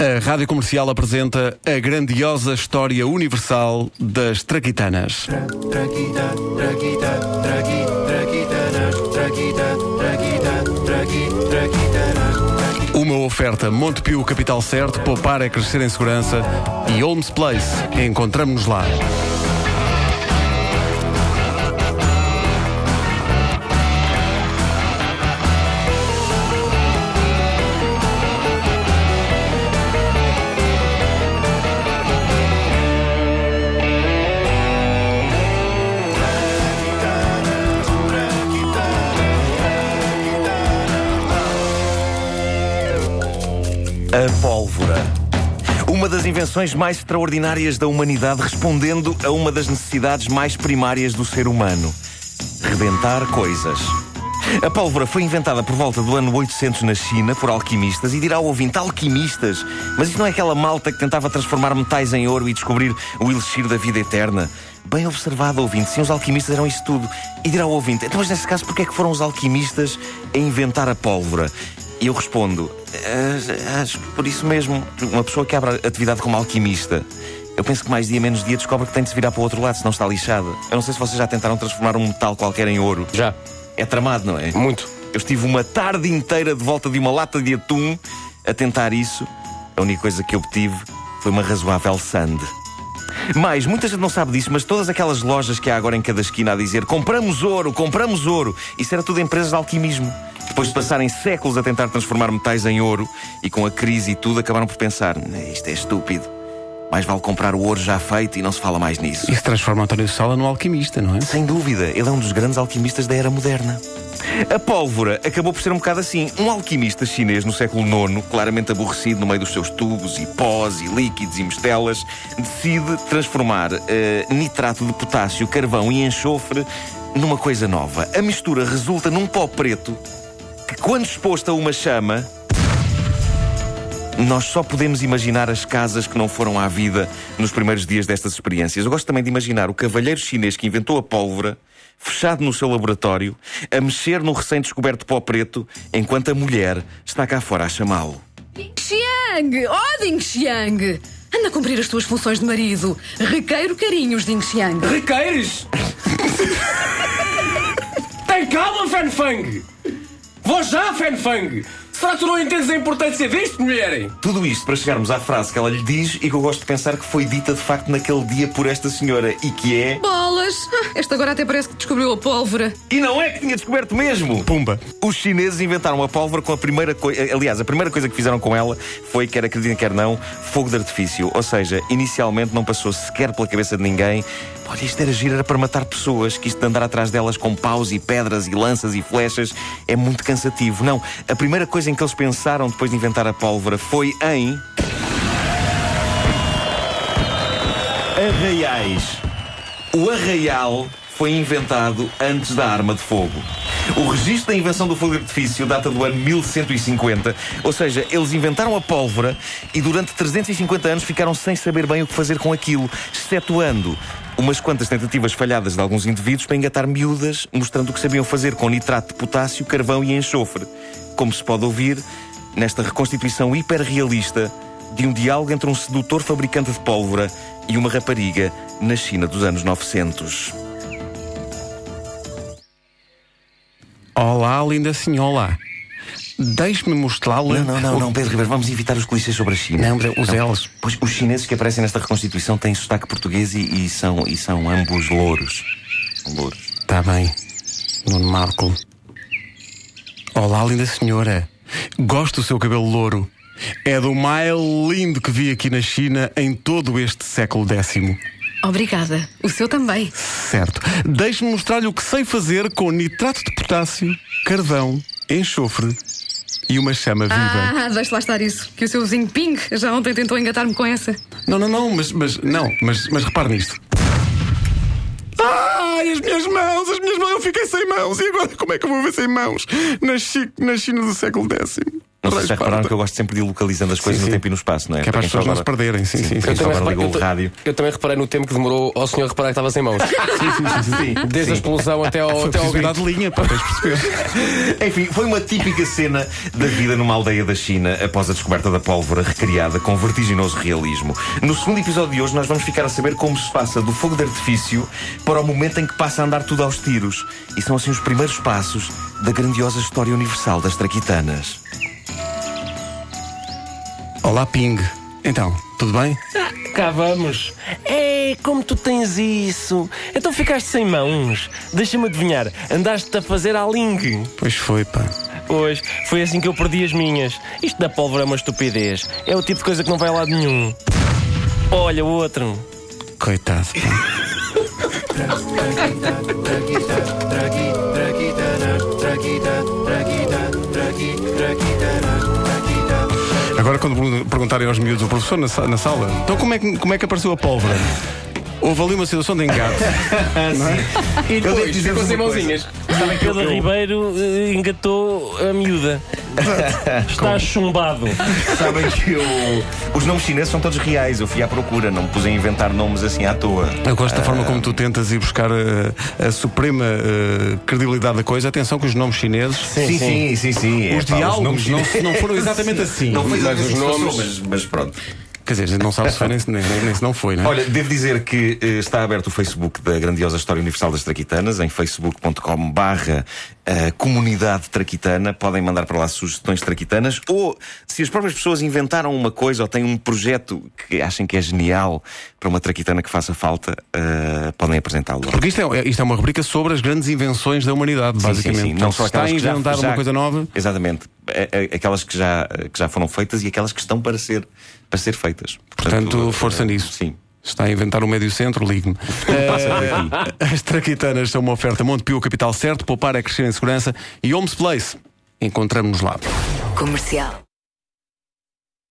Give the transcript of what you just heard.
A Rádio Comercial apresenta a grandiosa história universal das traquitanas. Uma oferta Montepio Capital Certo, poupar é crescer em segurança e Holmes Place. Encontramos-nos lá. A pólvora. Uma das invenções mais extraordinárias da humanidade, respondendo a uma das necessidades mais primárias do ser humano: rebentar coisas. A pólvora foi inventada por volta do ano 800 na China por alquimistas e dirá ao ouvinte alquimistas, mas isso não é aquela malta que tentava transformar metais em ouro e descobrir o elixir da vida eterna? Bem observado, ouvinte, sim, os alquimistas eram isso tudo. E dirá ao ouvinte, então, mas nesse caso, porquê é que foram os alquimistas a inventar a pólvora? E eu respondo, "Ah, acho que por isso mesmo, uma pessoa que abre atividade como alquimista, eu penso que mais dia menos dia descobre que tem de se virar para o outro lado, senão está lixada. Eu não sei se vocês já tentaram transformar um metal qualquer em ouro. Já. É tramado, não é? Muito. Eu estive uma tarde inteira de volta de uma lata de atum a tentar isso. A única coisa que obtive foi uma razoável sande. Mais, muita gente não sabe disso, mas todas aquelas lojas que há agora em cada esquina a dizer compramos ouro, compramos ouro, isso era tudo empresas de alquimismo. Depois de passarem séculos a tentar transformar metais em ouro e com a crise e tudo, acabaram por pensar: "Né, isto é estúpido. Mais vale comprar o ouro já feito e não se fala mais nisso. Isso transforma António Sola num alquimista, não é? Sem dúvida, ele é um dos grandes alquimistas da era moderna. A pólvora acabou por ser um bocado assim. Um alquimista chinês no século IX, claramente aborrecido no meio dos seus tubos e pós e líquidos e mistelas, decide transformar eh, nitrato de potássio, carvão e enxofre numa coisa nova. A mistura resulta num pó preto que, quando exposto a uma chama, nós só podemos imaginar as casas que não foram à vida nos primeiros dias destas experiências. Eu gosto também de imaginar o cavalheiro chinês que inventou a pólvora, fechado no seu laboratório, a mexer no recém-descoberto pó preto, enquanto a mulher está cá fora a chamá-lo. Xiang! Oh, Ding Xiang! Anda a cumprir as tuas funções de marido. Requeiro carinhos, Ding Xiang. Requeires? Tem calma, Fenfang! Vou já, Fenfang! Será que tu não entendes a importância disto, mulher? Tudo isto para chegarmos à frase que ela lhe diz e que eu gosto de pensar que foi dita de facto naquele dia por esta senhora e que é. Bolas! Esta agora até parece que descobriu a pólvora. E não é que tinha descoberto mesmo! Pumba. Os chineses inventaram a pólvora com a primeira coisa. Aliás, a primeira coisa que fizeram com ela foi, quer acreditem, quer não, fogo de artifício. Ou seja, inicialmente não passou sequer pela cabeça de ninguém. Olha, isto era giro, era para matar pessoas, que isto de andar atrás delas com paus e pedras e lanças e flechas é muito cansativo. Não, a primeira coisa que eles pensaram depois de inventar a pólvora foi em. Arraiais. O arraial foi inventado antes da arma de fogo. O registro da invenção do fogo de artifício data do ano 1150, ou seja, eles inventaram a pólvora e durante 350 anos ficaram sem saber bem o que fazer com aquilo, excetuando umas quantas tentativas falhadas de alguns indivíduos para engatar miúdas, mostrando o que sabiam fazer com nitrato de potássio, carvão e enxofre. Como se pode ouvir nesta reconstituição hiperrealista de um diálogo entre um sedutor fabricante de pólvora e uma rapariga na China dos anos 900. Olá, linda senhora. Deixe-me mostrá-la. Não, não, não, não, Pedro Ribeiro, vamos evitar os clichês sobre a China. Não, os elos. Pois os chineses que aparecem nesta reconstituição têm sotaque português e, e são, e são ambos louros. Louros. Está Tá bem. Nuno Marco. Olá, linda senhora. Gosto do seu cabelo louro. É do mais lindo que vi aqui na China em todo este século décimo. Obrigada. O seu também. Certo. Deixe-me mostrar-lhe o que sei fazer com nitrato de potássio, carvão, enxofre e uma chama viva. Ah, deixa lá estar isso. Que o seu vizinho Ping já ontem tentou engatar-me com essa. Não, não, não, mas, mas não, mas, mas repare nisto. Ai, as minhas mãos, fiquei sem mãos. E agora como é que eu vou ver sem mãos? Na, Chi- na China do século X. Não sei se já repararam que eu gosto sempre de ir localizando as coisas Sim, no sim. tempo e no espaço, não é? Que é para as pessoas não se agora- perderem. Sim, sim. sim. quem só agora ligou o rádio. Eu também reparei no tempo que demorou ao senhor reparar que estava sem mãos. Desde a explosão até ao, Foi até ao grito. de linha para tens perceber. Enfim, foi uma típica cena da vida numa aldeia da China após a descoberta da pólvora recriada com vertiginoso realismo. No segundo episódio de hoje, nós vamos ficar a saber como se passa do fogo de artifício para o momento em que passa a andar tudo aos tiros. E são assim os primeiros passos da grandiosa história universal das traquitanas. Olá, Ping. Então, tudo bem? Cá vamos. É, como tu tens isso? Então ficaste sem mãos. Deixa-me adivinhar, andaste a fazer a ling. Pois foi, pá. Pois, foi assim que eu perdi as minhas. Isto da pólvora é uma estupidez. É o tipo de coisa que não vai a lado nenhum. Olha, o outro. Coitado, pá. Agora, quando pergun- perguntarem aos miúdos, o professor na, na sala, então como é, que, como é que apareceu a pólvora? Houve ali uma situação de engate. E Eu devo depois dizer-vos sem uma coisa. Sabem que Pedro Ribeiro eh, engatou a miúda. Está chumbado. Sabem que eu- os nomes chineses são todos reais. Eu fui à procura, não me pus a inventar nomes assim à toa. Eu gosto da forma como tu tentas ir buscar a, a suprema eh, credibilidade da coisa. Atenção que os nomes chineses. Sim, sim, sim, sim. É, Os pá, diálogos nomes não, não foram exatamente assim. Não foi Mas exatamente os assim nomes- mas, mas pronto. Quer dizer, a gente não sabe se foi nem, se- nem, nem se não foi, né? Olha, devo dizer que eh, está aberto o Facebook da grandiosa História Universal das Traquitanas, em facebook.com barra eh, comunidade traquitana. Podem mandar para lá sugestões traquitanas ou, se as próprias pessoas inventaram uma coisa ou têm um projeto que achem que é genial para uma traquitana que faça falta, eh, podem apresentá-lo. Porque isto é, isto é uma rubrica sobre as grandes invenções da humanidade, Sim, basicamente. sim, sim. Não só está a que já- inventar já- uma coisa nova. Exatamente. É- é- Aquelas que já, que já foram feitas e aquelas que estão para ser, para ser feitas. Portanto, força eh, nisso. Sim. Está a inventar um médio centro, ligue-me. Eh, As traquitanas são uma oferta Montepio, o capital certo, poupar é crescer em segurança e Homes Place. Encontramos-nos lá. Comercial.